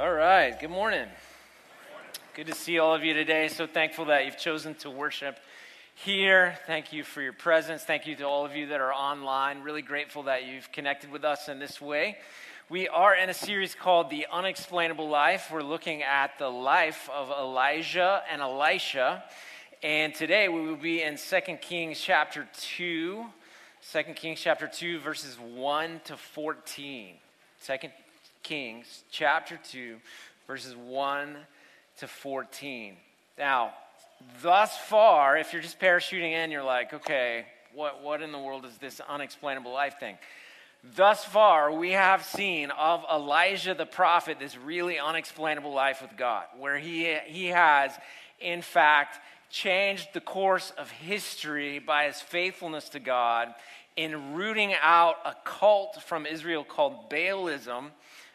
All right, good morning. Good to see all of you today. So thankful that you've chosen to worship here. Thank you for your presence. Thank you to all of you that are online. Really grateful that you've connected with us in this way. We are in a series called The Unexplainable Life. We're looking at the life of Elijah and Elisha. And today we will be in 2 Kings chapter 2. 2 Kings chapter 2, verses 1 to 14. 2 Kings chapter 2, verses 1 to 14. Now, thus far, if you're just parachuting in, you're like, okay, what, what in the world is this unexplainable life thing? Thus far, we have seen of Elijah the prophet this really unexplainable life with God, where he, he has, in fact, changed the course of history by his faithfulness to God in rooting out a cult from Israel called Baalism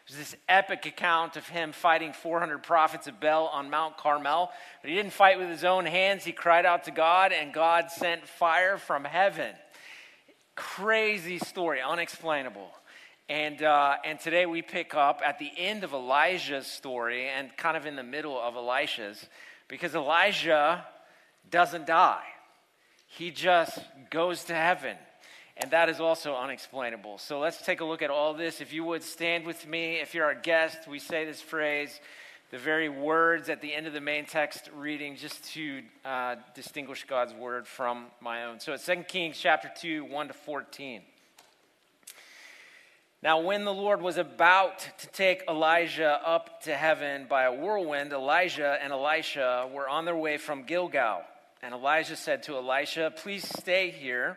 there's this epic account of him fighting 400 prophets of Baal on Mount Carmel. But he didn't fight with his own hands. He cried out to God, and God sent fire from heaven. Crazy story, unexplainable. And, uh, and today we pick up at the end of Elijah's story and kind of in the middle of Elisha's because Elijah doesn't die, he just goes to heaven. And that is also unexplainable. So let's take a look at all this. If you would stand with me, if you're our guest, we say this phrase, the very words at the end of the main text reading, just to uh, distinguish God's word from my own. So it's 2 Kings chapter 2, 1 to 14. Now, when the Lord was about to take Elijah up to heaven by a whirlwind, Elijah and Elisha were on their way from Gilgal. And Elijah said to Elisha, Please stay here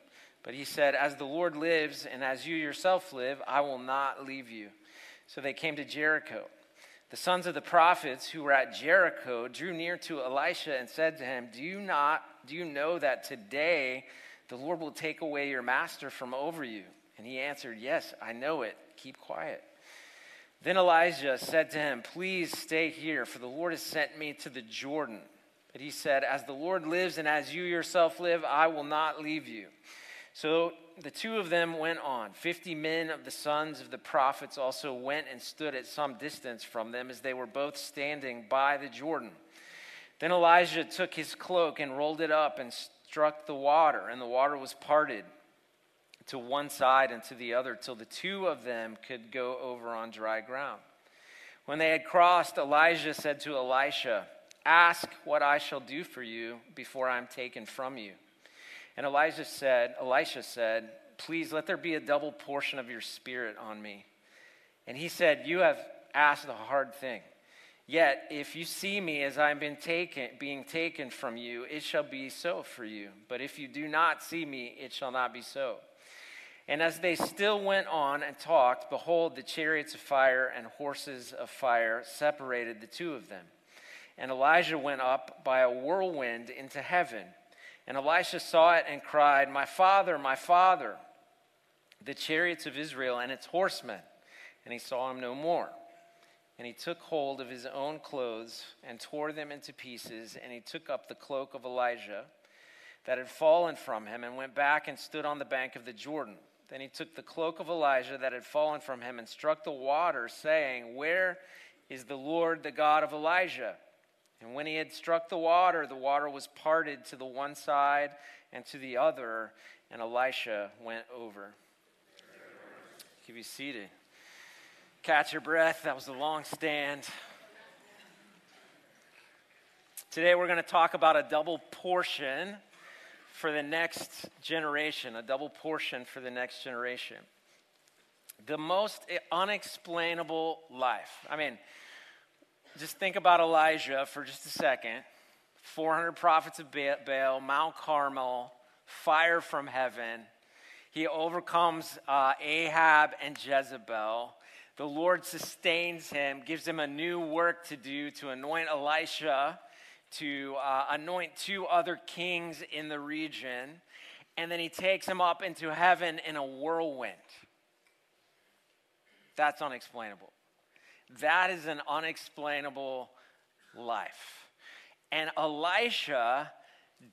But he said, As the Lord lives and as you yourself live, I will not leave you. So they came to Jericho. The sons of the prophets who were at Jericho drew near to Elisha and said to him, Do you not do you know that today the Lord will take away your master from over you? And he answered, Yes, I know it. Keep quiet. Then Elijah said to him, Please stay here, for the Lord has sent me to the Jordan. But he said, As the Lord lives and as you yourself live, I will not leave you. So the two of them went on. Fifty men of the sons of the prophets also went and stood at some distance from them as they were both standing by the Jordan. Then Elijah took his cloak and rolled it up and struck the water, and the water was parted to one side and to the other till the two of them could go over on dry ground. When they had crossed, Elijah said to Elisha, Ask what I shall do for you before I am taken from you. And Elijah said, Elisha said, Please let there be a double portion of your spirit on me. And he said, You have asked a hard thing. Yet, if you see me as I'm been taken, being taken from you, it shall be so for you. But if you do not see me, it shall not be so. And as they still went on and talked, behold, the chariots of fire and horses of fire separated the two of them. And Elijah went up by a whirlwind into heaven. And Elisha saw it and cried, My father, my father, the chariots of Israel and its horsemen. And he saw him no more. And he took hold of his own clothes and tore them into pieces. And he took up the cloak of Elijah that had fallen from him and went back and stood on the bank of the Jordan. Then he took the cloak of Elijah that had fallen from him and struck the water, saying, Where is the Lord, the God of Elijah? And when he had struck the water, the water was parted to the one side and to the other, and Elisha went over. You seated. Catch your breath. That was a long stand. Today we're going to talk about a double portion for the next generation, a double portion for the next generation. The most unexplainable life. I mean, just think about Elijah for just a second 400 prophets of Baal, Mount Carmel, fire from heaven. He overcomes uh, Ahab and Jezebel. the Lord sustains him, gives him a new work to do to anoint Elisha, to uh, anoint two other kings in the region, and then he takes him up into heaven in a whirlwind. That's unexplainable. That is an unexplainable life. And Elisha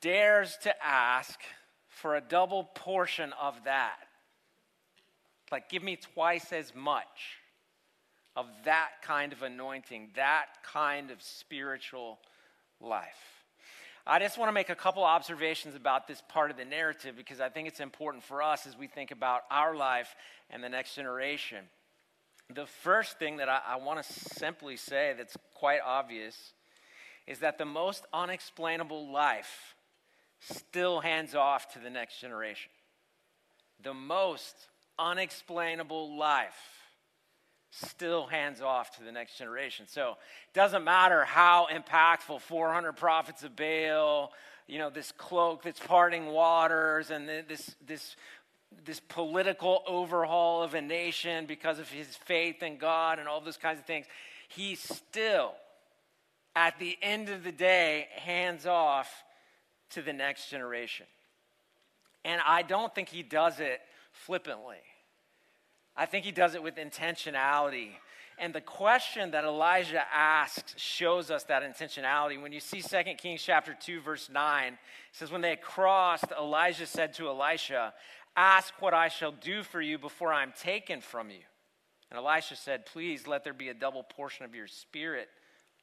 dares to ask for a double portion of that. Like, give me twice as much of that kind of anointing, that kind of spiritual life. I just want to make a couple observations about this part of the narrative because I think it's important for us as we think about our life and the next generation. The first thing that I, I want to simply say that's quite obvious is that the most unexplainable life still hands off to the next generation. The most unexplainable life still hands off to the next generation. So it doesn't matter how impactful 400 prophets of Baal, you know, this cloak that's parting waters, and this, this, this political overhaul of a nation because of his faith in God and all those kinds of things. He still, at the end of the day, hands off to the next generation. And I don't think he does it flippantly. I think he does it with intentionality. And the question that Elijah asks shows us that intentionality. When you see 2 Kings chapter 2 verse 9, it says when they crossed, Elijah said to Elisha, "Ask what I shall do for you before I'm taken from you." And Elisha said, "Please let there be a double portion of your spirit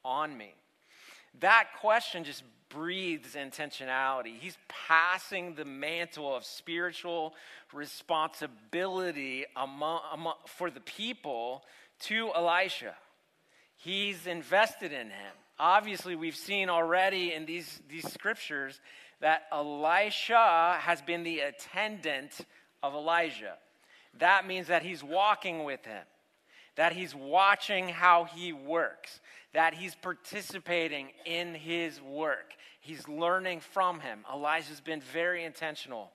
on me." That question just breathes intentionality. He's passing the mantle of spiritual responsibility among, among, for the people to Elisha. He's invested in him. Obviously, we've seen already in these, these scriptures that Elisha has been the attendant of Elijah. That means that he's walking with him, that he's watching how he works, that he's participating in his work. He's learning from him. Elijah's been very intentional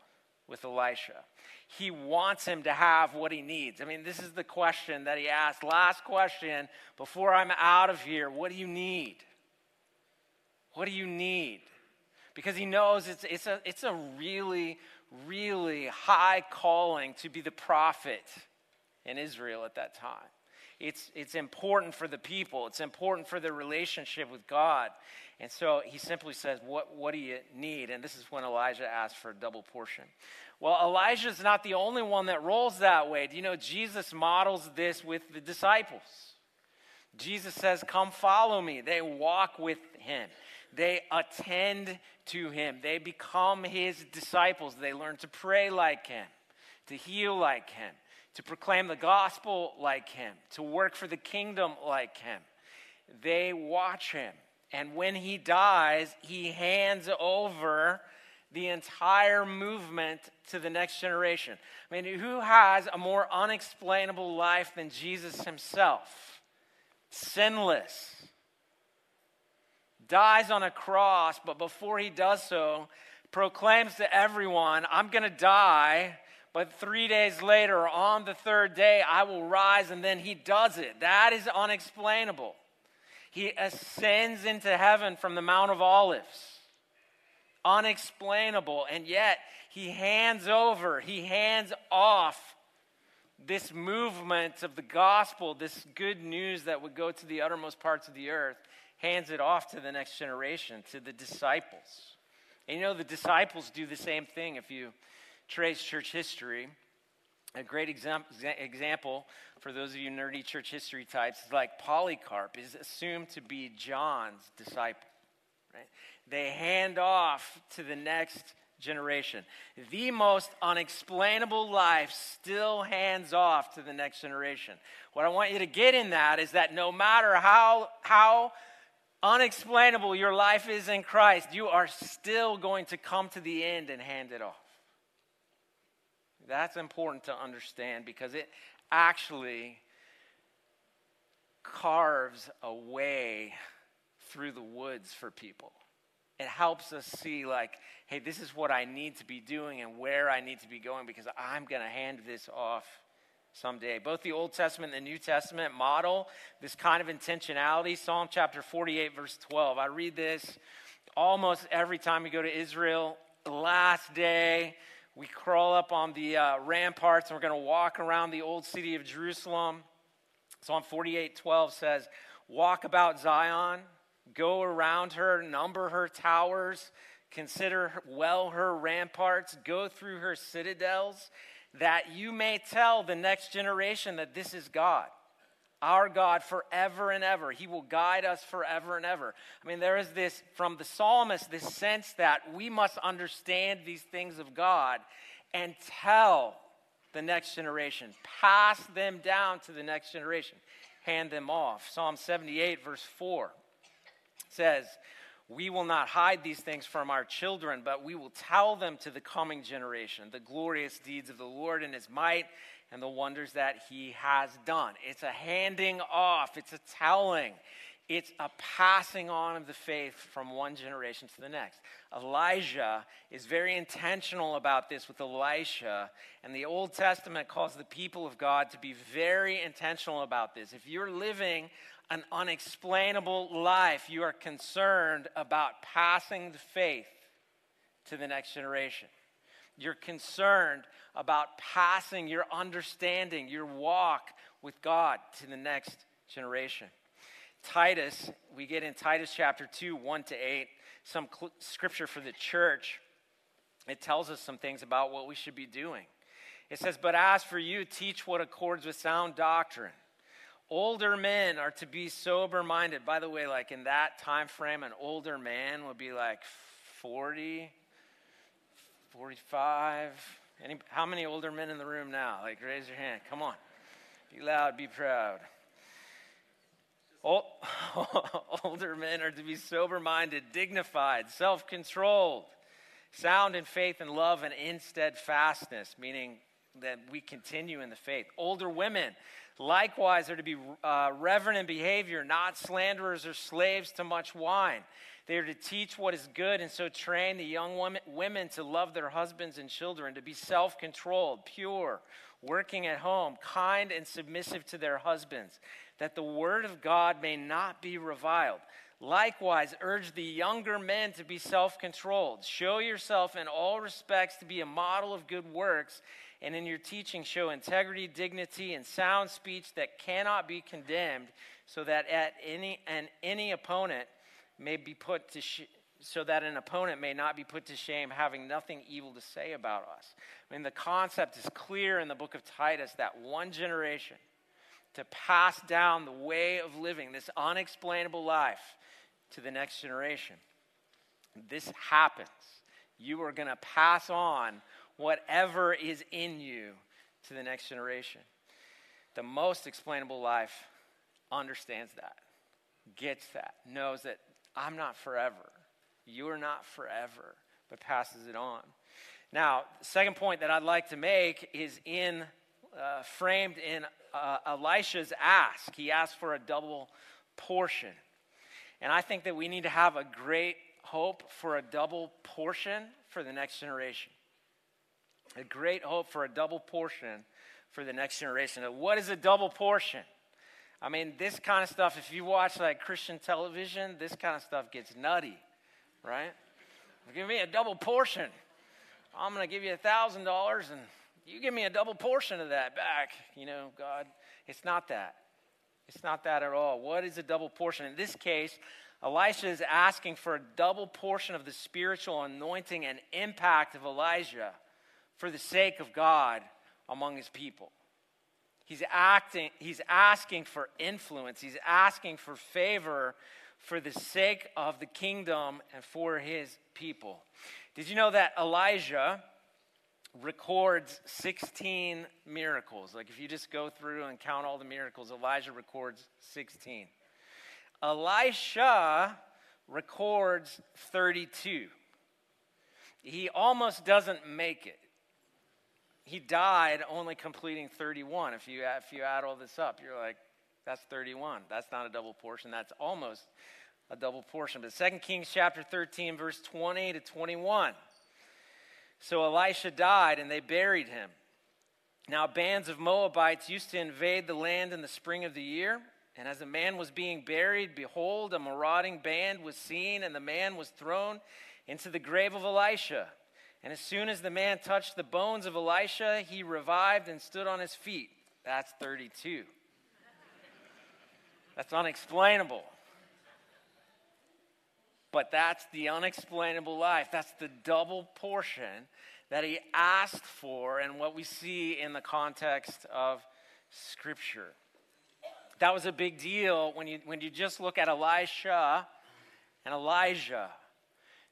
with Elisha. He wants him to have what he needs. I mean, this is the question that he asked. Last question before I'm out of here. What do you need? What do you need? Because he knows it's, it's, a, it's a really, really high calling to be the prophet in Israel at that time. It's, it's important for the people, it's important for the relationship with God. And so he simply says, what, what do you need? And this is when Elijah asks for a double portion. Well, Elijah's not the only one that rolls that way. Do you know Jesus models this with the disciples? Jesus says, Come follow me. They walk with him, they attend to him, they become his disciples. They learn to pray like him, to heal like him, to proclaim the gospel like him, to work for the kingdom like him. They watch him. And when he dies, he hands over the entire movement to the next generation. I mean, who has a more unexplainable life than Jesus himself? Sinless. Dies on a cross, but before he does so, proclaims to everyone, I'm going to die but three days later, on the third day, I will rise, and then he does it. That is unexplainable. He ascends into heaven from the Mount of Olives. Unexplainable. And yet, he hands over, he hands off this movement of the gospel, this good news that would go to the uttermost parts of the earth, hands it off to the next generation, to the disciples. And you know, the disciples do the same thing if you trace church history, a great exam- example for those of you nerdy church history types is like Polycarp is assumed to be John's disciple. Right? They hand off to the next generation. The most unexplainable life still hands off to the next generation. What I want you to get in that is that no matter how, how unexplainable your life is in Christ, you are still going to come to the end and hand it off. That's important to understand because it actually carves a way through the woods for people. It helps us see, like, hey, this is what I need to be doing and where I need to be going because I'm going to hand this off someday. Both the Old Testament and the New Testament model this kind of intentionality. Psalm chapter 48, verse 12. I read this almost every time we go to Israel. Last day, we crawl up on the uh, ramparts and we're going to walk around the old city of Jerusalem. Psalm 48, 12 says, Walk about Zion, go around her, number her towers, consider well her ramparts, go through her citadels that you may tell the next generation that this is God, our God forever and ever. He will guide us forever and ever. I mean, there is this, from the psalmist, this sense that we must understand these things of God and tell the next generation, pass them down to the next generation, hand them off. Psalm 78, verse 4 says, we will not hide these things from our children, but we will tell them to the coming generation the glorious deeds of the Lord and his might and the wonders that he has done. It's a handing off, it's a telling, it's a passing on of the faith from one generation to the next. Elijah is very intentional about this with Elisha, and the Old Testament calls the people of God to be very intentional about this. If you're living an unexplainable life, you are concerned about passing the faith to the next generation. You're concerned about passing your understanding, your walk with God to the next generation. Titus, we get in Titus chapter 2, 1 to 8, some cl- scripture for the church. It tells us some things about what we should be doing. It says, But as for you, teach what accords with sound doctrine Older men are to be sober minded. By the way, like in that time frame, an older man would be like 40, 45. Any, how many older men in the room now? Like, raise your hand. Come on. Be loud, be proud. Old, older men are to be sober minded, dignified, self controlled, sound in faith and love, and in steadfastness, meaning that we continue in the faith. Older women Likewise, are to be uh, reverent in behavior, not slanderers or slaves to much wine. They are to teach what is good and so train the young women, women to love their husbands and children, to be self controlled, pure, working at home, kind and submissive to their husbands, that the word of God may not be reviled. Likewise, urge the younger men to be self controlled. Show yourself in all respects to be a model of good works and in your teaching show integrity, dignity, and sound speech that cannot be condemned, so that at any and any opponent may be put to sh- so that an opponent may not be put to shame, having nothing evil to say about us. I mean, the concept is clear in the book of Titus that one generation to pass down the way of living, this unexplainable life, to the next generation. This happens. You are going to pass on whatever is in you to the next generation. The most explainable life understands that, gets that, knows that I'm not forever. You're not forever, but passes it on. Now, second point that I'd like to make is in uh, framed in uh, Elisha's ask. He asked for a double portion. And I think that we need to have a great hope for a double portion for the next generation a great hope for a double portion for the next generation. What is a double portion? I mean, this kind of stuff, if you watch like Christian television, this kind of stuff gets nutty, right? Give me a double portion. I'm going to give you a $1,000 and you give me a double portion of that back. You know, God, it's not that. It's not that at all. What is a double portion? In this case, Elisha is asking for a double portion of the spiritual anointing and impact of Elijah for the sake of God among his people. He's acting, he's asking for influence, he's asking for favor for the sake of the kingdom and for his people. Did you know that Elijah records 16 miracles? Like if you just go through and count all the miracles, Elijah records 16. Elisha records 32. He almost doesn't make it he died only completing 31. If you, if you add all this up, you're like, that's 31. That's not a double portion. That's almost a double portion. But 2 Kings chapter 13, verse 20 to 21. So Elisha died and they buried him. Now, bands of Moabites used to invade the land in the spring of the year. And as a man was being buried, behold, a marauding band was seen, and the man was thrown into the grave of Elisha. And as soon as the man touched the bones of Elisha, he revived and stood on his feet. That's 32. That's unexplainable. But that's the unexplainable life. That's the double portion that he asked for and what we see in the context of Scripture. That was a big deal when you, when you just look at Elisha and Elijah.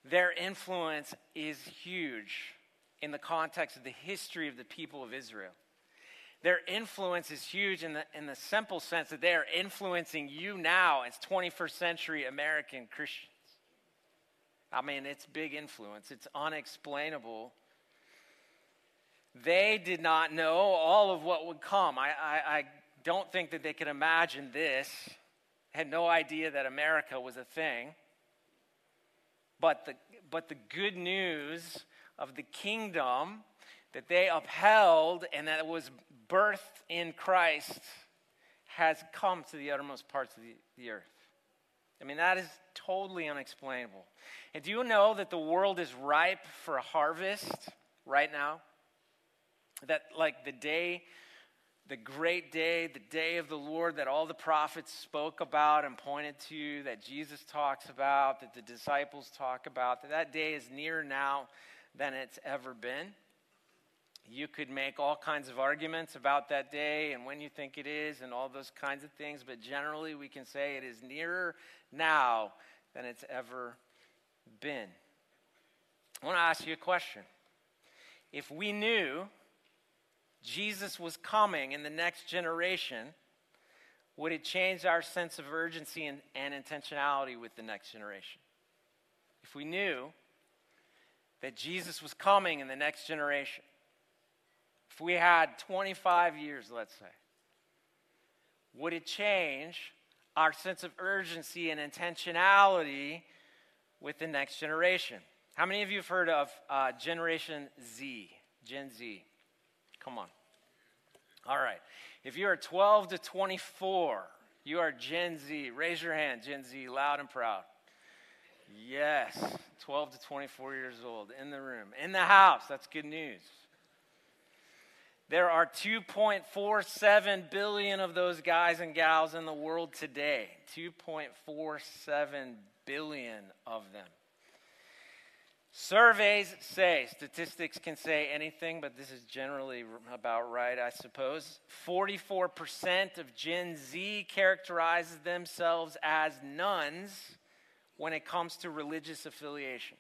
Their influence is huge in the context of the history of the people of Israel. Their influence is huge in the, in the simple sense that they are influencing you now as 21st century American Christians. I mean, it's big influence, it's unexplainable. They did not know all of what would come. I, I, I don't think that they could imagine this, had no idea that America was a thing. But the, but the good news of the kingdom that they upheld and that was birthed in Christ has come to the uttermost parts of the, the earth. I mean, that is totally unexplainable. And do you know that the world is ripe for a harvest right now? That, like, the day the great day, the day of the Lord that all the prophets spoke about and pointed to, that Jesus talks about, that the disciples talk about, that that day is nearer now than it's ever been. You could make all kinds of arguments about that day and when you think it is and all those kinds of things, but generally we can say it is nearer now than it's ever been. I want to ask you a question. If we knew Jesus was coming in the next generation, would it change our sense of urgency and, and intentionality with the next generation? If we knew that Jesus was coming in the next generation, if we had 25 years, let's say, would it change our sense of urgency and intentionality with the next generation? How many of you have heard of uh, Generation Z, Gen Z? Come on. All right. If you are 12 to 24, you are Gen Z. Raise your hand, Gen Z, loud and proud. Yes, 12 to 24 years old in the room, in the house. That's good news. There are 2.47 billion of those guys and gals in the world today. 2.47 billion of them. Surveys say, statistics can say anything, but this is generally about right, I suppose. 44% of Gen Z characterizes themselves as nones when it comes to religious affiliation.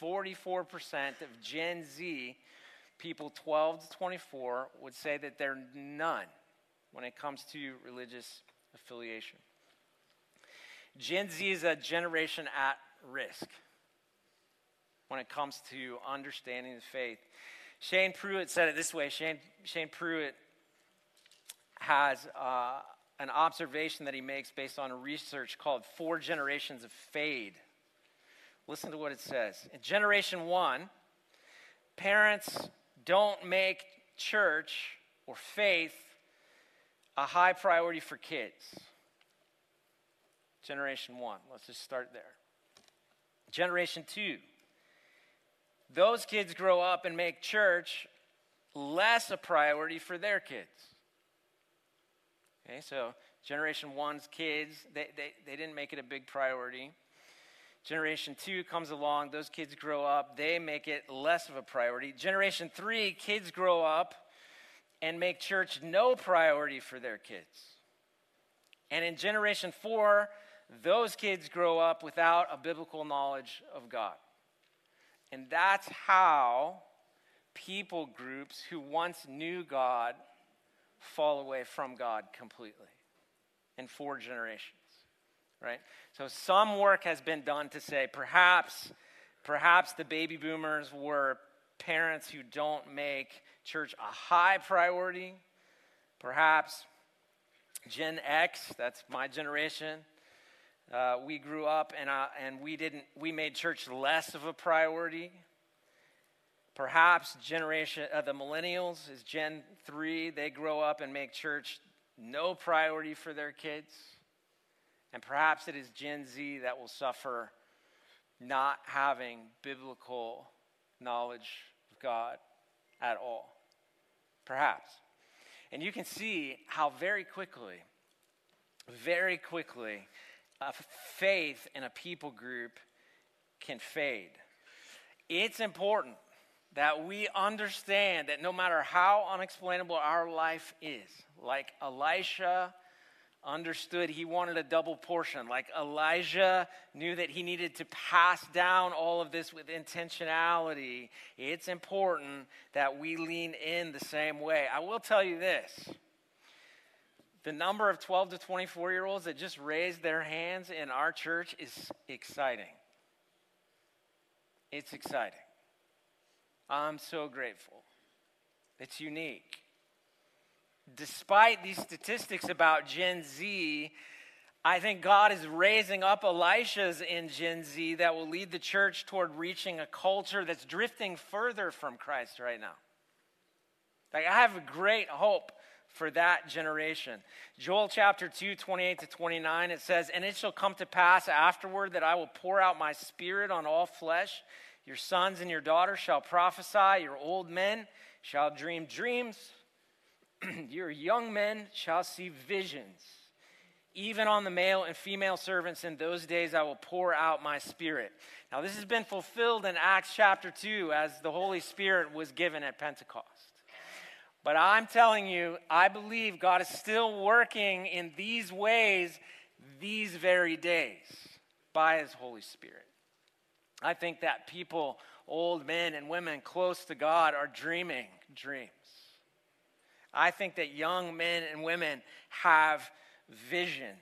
44% of Gen Z, people 12 to 24, would say that they're none when it comes to religious affiliation. Gen Z is a generation at risk when it comes to understanding the faith. Shane Pruitt said it this way Shane, Shane Pruitt has uh, an observation that he makes based on research called Four Generations of Fade. Listen to what it says. In generation one, parents don't make church or faith a high priority for kids. Generation one, let's just start there. Generation two, those kids grow up and make church less a priority for their kids. Okay, so generation one's kids, they, they, they didn't make it a big priority. Generation two comes along, those kids grow up, they make it less of a priority. Generation three, kids grow up and make church no priority for their kids. And in generation four, those kids grow up without a biblical knowledge of God. And that's how people groups who once knew God fall away from God completely in four generations. Right? So some work has been done to say perhaps perhaps the baby boomers were parents who don't make church a high priority. Perhaps Gen X, that's my generation, uh, we grew up and, uh, and we didn't we made church less of a priority Perhaps generation uh, the millennials is Gen 3, they grow up and make church no priority for their kids. And perhaps it is Gen Z that will suffer not having biblical knowledge of God at all. Perhaps. And you can see how very quickly, very quickly, a faith in a people group can fade. It's important that we understand that no matter how unexplainable our life is, like Elisha understood he wanted a double portion, like Elijah knew that he needed to pass down all of this with intentionality, it's important that we lean in the same way. I will tell you this. The number of 12 to 24 year olds that just raised their hands in our church is exciting. It's exciting. I'm so grateful. It's unique. Despite these statistics about Gen Z, I think God is raising up Elishas in Gen Z that will lead the church toward reaching a culture that's drifting further from Christ right now. Like, I have a great hope for that generation. Joel chapter 2, 28 to 29, it says, And it shall come to pass afterward that I will pour out my spirit on all flesh. Your sons and your daughters shall prophesy, your old men shall dream dreams, your young men shall see visions. Even on the male and female servants in those days I will pour out my spirit. Now, this has been fulfilled in Acts chapter 2 as the Holy Spirit was given at Pentecost. But I'm telling you, I believe God is still working in these ways these very days by His Holy Spirit. I think that people, old men and women close to God, are dreaming dreams. I think that young men and women have visions.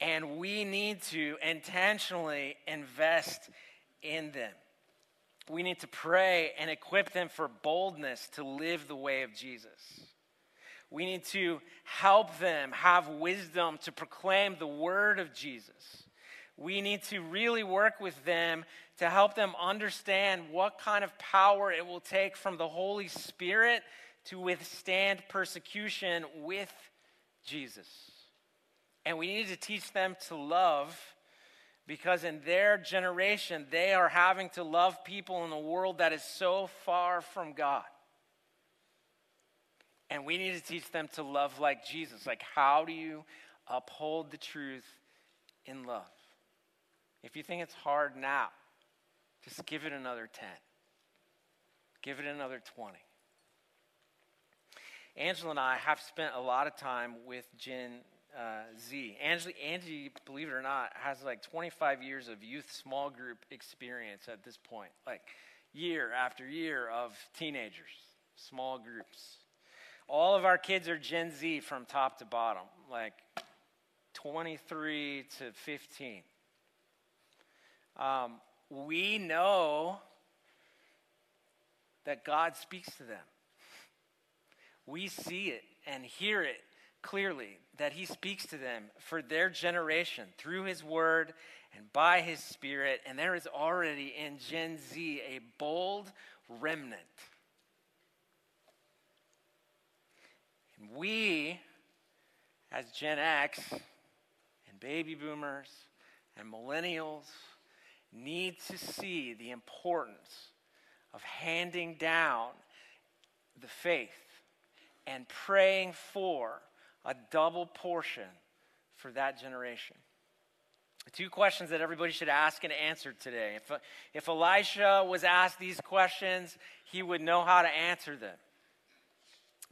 And we need to intentionally invest in them. We need to pray and equip them for boldness to live the way of Jesus. We need to help them have wisdom to proclaim the word of Jesus we need to really work with them to help them understand what kind of power it will take from the Holy Spirit to withstand persecution with Jesus. And we need to teach them to love because in their generation, they are having to love people in a world that is so far from God. And we need to teach them to love like Jesus. Like, how do you uphold the truth in love? If you think it's hard now, just give it another 10. Give it another 20. Angela and I have spent a lot of time with Gen uh, Z. Angie, Angie, believe it or not, has like 25 years of youth small group experience at this point. Like year after year of teenagers, small groups. All of our kids are Gen Z from top to bottom, like 23 to 15 um, we know that God speaks to them. We see it and hear it clearly that He speaks to them for their generation through His Word and by His Spirit. And there is already in Gen Z a bold remnant. And we, as Gen X and baby boomers and millennials, need to see the importance of handing down the faith and praying for a double portion for that generation. Two questions that everybody should ask and answer today. If, if Elisha was asked these questions, he would know how to answer them.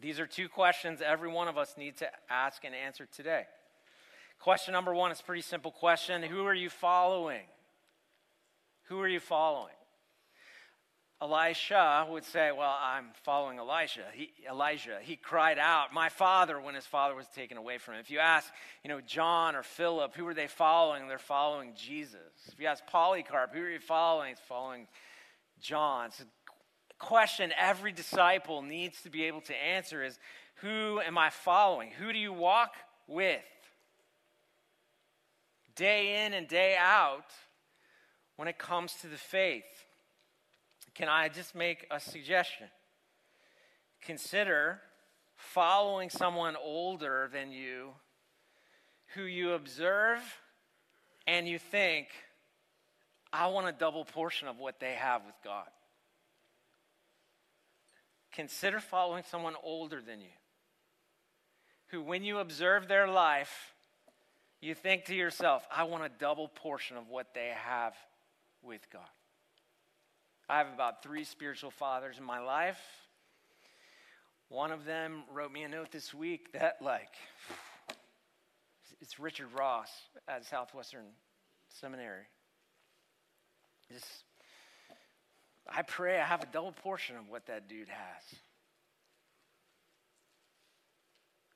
These are two questions every one of us need to ask and answer today. Question number one is a pretty simple question Who are you following? Who are you following? Elisha would say, Well, I'm following Elisha. He, Elijah. He cried out, My father, when his father was taken away from him. If you ask, you know, John or Philip, who are they following? They're following Jesus. If you ask Polycarp, who are you following? He's following John. So question every disciple needs to be able to answer is Who am I following? Who do you walk with? Day in and day out when it comes to the faith. Can I just make a suggestion? Consider following someone older than you who you observe and you think, I want a double portion of what they have with God. Consider following someone older than you who, when you observe their life, you think to yourself, I want a double portion of what they have with God. I have about three spiritual fathers in my life. One of them wrote me a note this week that, like, it's Richard Ross at Southwestern Seminary. Just, I pray I have a double portion of what that dude has.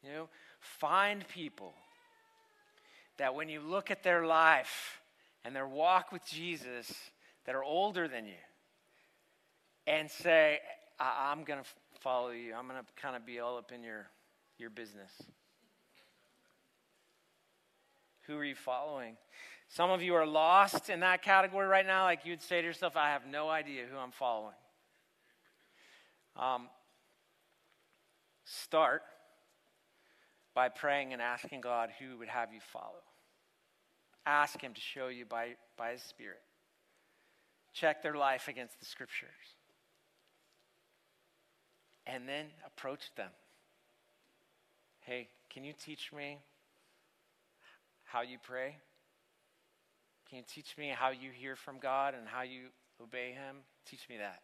You know, find people that when you look at their life and their walk with Jesus that are older than you and say, I- am going to follow you. I'm going to kind of be all up in your, your business. Who are you following? Some of you are lost in that category right now. Like you'd say to yourself, I have no idea who I'm following. Um, start by praying and asking God who would have you follow. Ask Him to show you by, by His Spirit. Check their life against the Scriptures. And then approach them. Hey, can you teach me how you pray? Can you teach me how you hear from God and how you obey Him? Teach me that.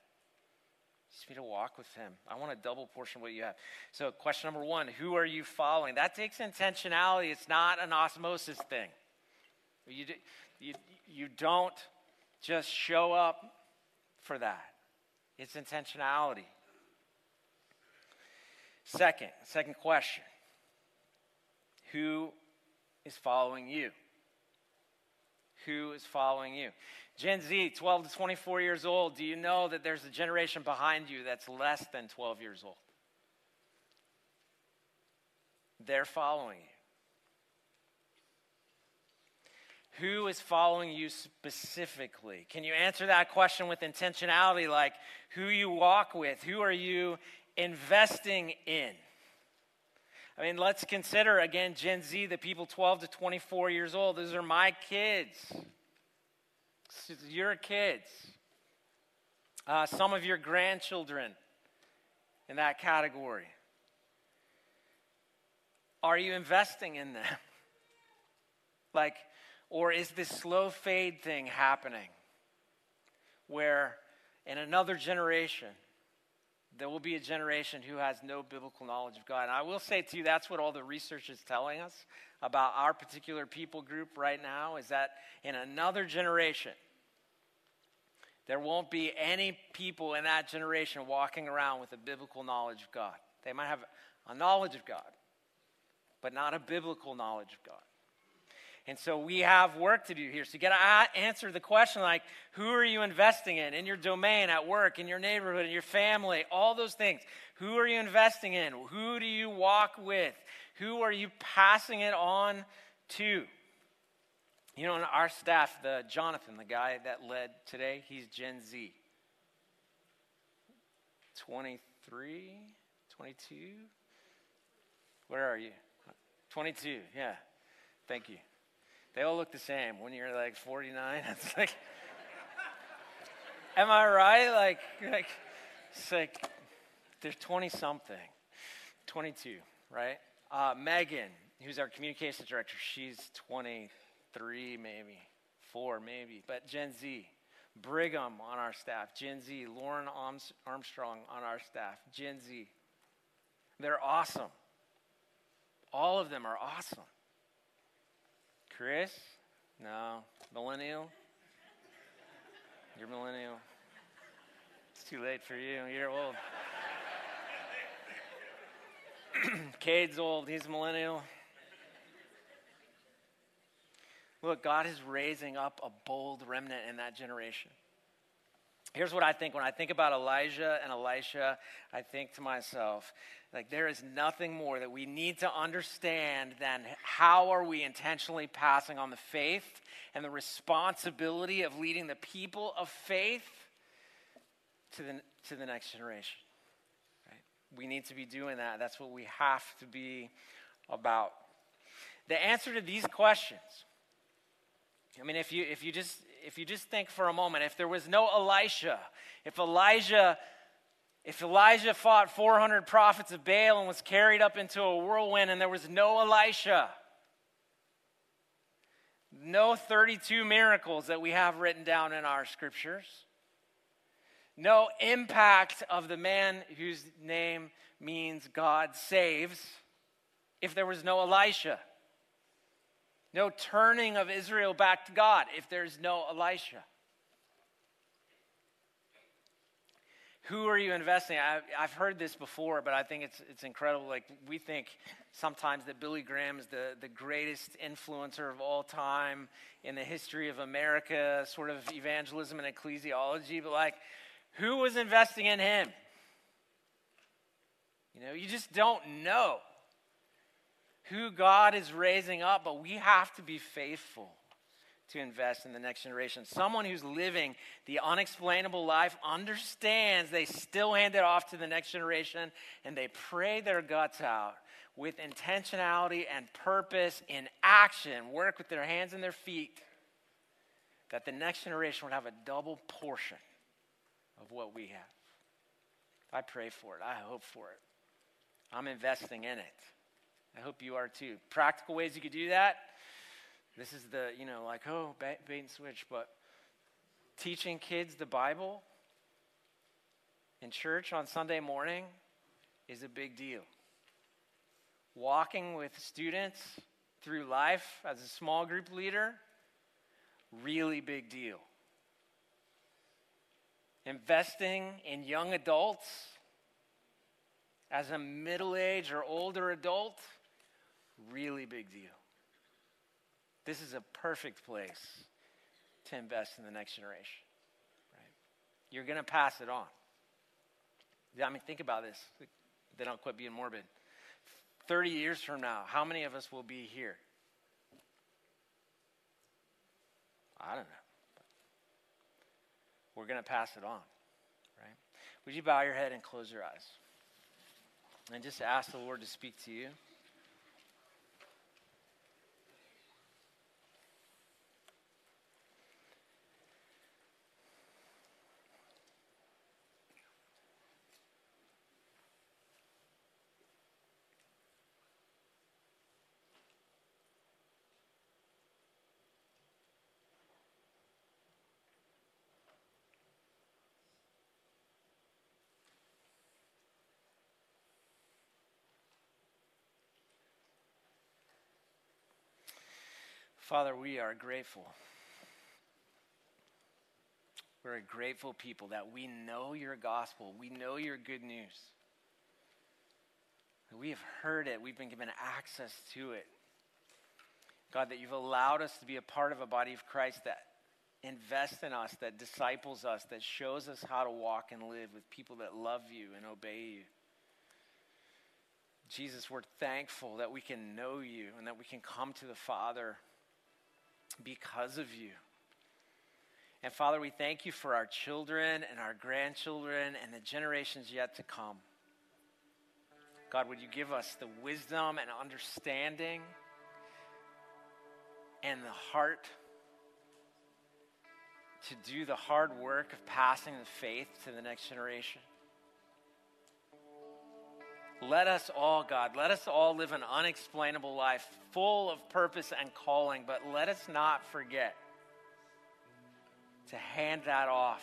Teach me to walk with Him. I want a double portion of what you have. So, question number one Who are you following? That takes intentionality. It's not an osmosis thing. You, you, you don't just show up for that, it's intentionality. Second, second question Who is following you? Who is following you? Gen Z, 12 to 24 years old, do you know that there's a generation behind you that's less than 12 years old? They're following you. Who is following you specifically? Can you answer that question with intentionality, like who you walk with? Who are you investing in? I mean, let's consider again Gen Z, the people 12 to 24 years old. Those are my kids your kids, uh, some of your grandchildren in that category. Are you investing in them? like, or is this slow fade thing happening where in another generation, there will be a generation who has no biblical knowledge of God. And I will say to you, that's what all the research is telling us about our particular people group right now is that in another generation, there won't be any people in that generation walking around with a biblical knowledge of God. They might have a knowledge of God, but not a biblical knowledge of God. And so we have work to do here. So you got to answer the question like, who are you investing in? In your domain, at work, in your neighborhood, in your family, all those things. Who are you investing in? Who do you walk with? Who are you passing it on to? You know, our staff, the Jonathan, the guy that led today, he's Gen Z. 23, 22? Where are you? 22, yeah. Thank you. They all look the same. When you're like 49, it's like, am I right? Like, like, it's like, there's 20 something, 22, right? Uh, Megan, who's our communications director, she's 23 maybe four, maybe. But Gen Z, Brigham on our staff, Gen Z, Lauren Armstrong on our staff, Gen Z. They're awesome. All of them are awesome. Chris? No. Millennial? You're millennial. It's too late for you. You're old. Cade's old. He's millennial. Look, God is raising up a bold remnant in that generation. Here's what I think when I think about Elijah and Elisha, I think to myself, like there is nothing more that we need to understand than how are we intentionally passing on the faith and the responsibility of leading the people of faith to the, to the next generation. Right? We need to be doing that. That's what we have to be about. The answer to these questions, I mean, if you, if you, just, if you just think for a moment, if there was no Elisha, if Elijah if Elijah fought 400 prophets of Baal and was carried up into a whirlwind and there was no Elisha, no 32 miracles that we have written down in our scriptures, no impact of the man whose name means God saves, if there was no Elisha, no turning of Israel back to God, if there's no Elisha. who are you investing? I, I've heard this before, but I think it's, it's incredible. Like, we think sometimes that Billy Graham is the, the greatest influencer of all time in the history of America, sort of evangelism and ecclesiology, but like, who was investing in him? You know, you just don't know who God is raising up, but we have to be faithful to invest in the next generation. Someone who's living the unexplainable life understands they still hand it off to the next generation and they pray their guts out with intentionality and purpose in action, work with their hands and their feet, that the next generation would have a double portion of what we have. I pray for it. I hope for it. I'm investing in it. I hope you are too. Practical ways you could do that this is the, you know, like, oh, bait, and switch, but teaching kids the Bible in church on Sunday morning is a big deal. Walking with students through life as a small group leader, really big deal. Investing in young adults as a middle aged or older adult, really big deal. This is a perfect place to invest in the next generation. Right? You're going to pass it on. I mean, think about this. They don't quit being morbid. 30 years from now, how many of us will be here? I don't know. We're going to pass it on, right? Would you bow your head and close your eyes? And just ask the Lord to speak to you. Father, we are grateful. We're a grateful people that we know your gospel, we know your good news. We have heard it, we've been given access to it. God, that you've allowed us to be a part of a body of Christ that invests in us, that disciples us, that shows us how to walk and live with people that love you and obey you. Jesus, we're thankful that we can know you and that we can come to the Father because of you. And Father, we thank you for our children and our grandchildren and the generations yet to come. God, would you give us the wisdom and understanding and the heart to do the hard work of passing the faith to the next generation? Let us all, God, let us all live an unexplainable life full of purpose and calling, but let us not forget to hand that off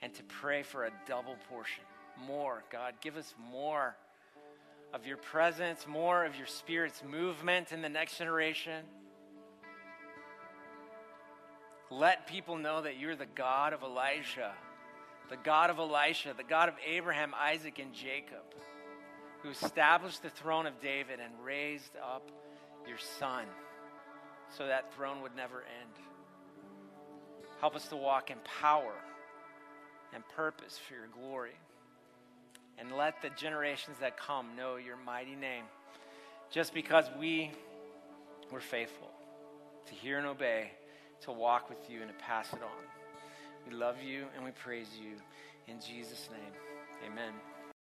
and to pray for a double portion. More, God, give us more of your presence, more of your Spirit's movement in the next generation. Let people know that you're the God of Elijah the God of Elisha, the God of Abraham, Isaac, and Jacob, who established the throne of David and raised up your son so that throne would never end. Help us to walk in power and purpose for your glory. And let the generations that come know your mighty name just because we were faithful to hear and obey, to walk with you, and to pass it on. We love you and we praise you. In Jesus' name, amen.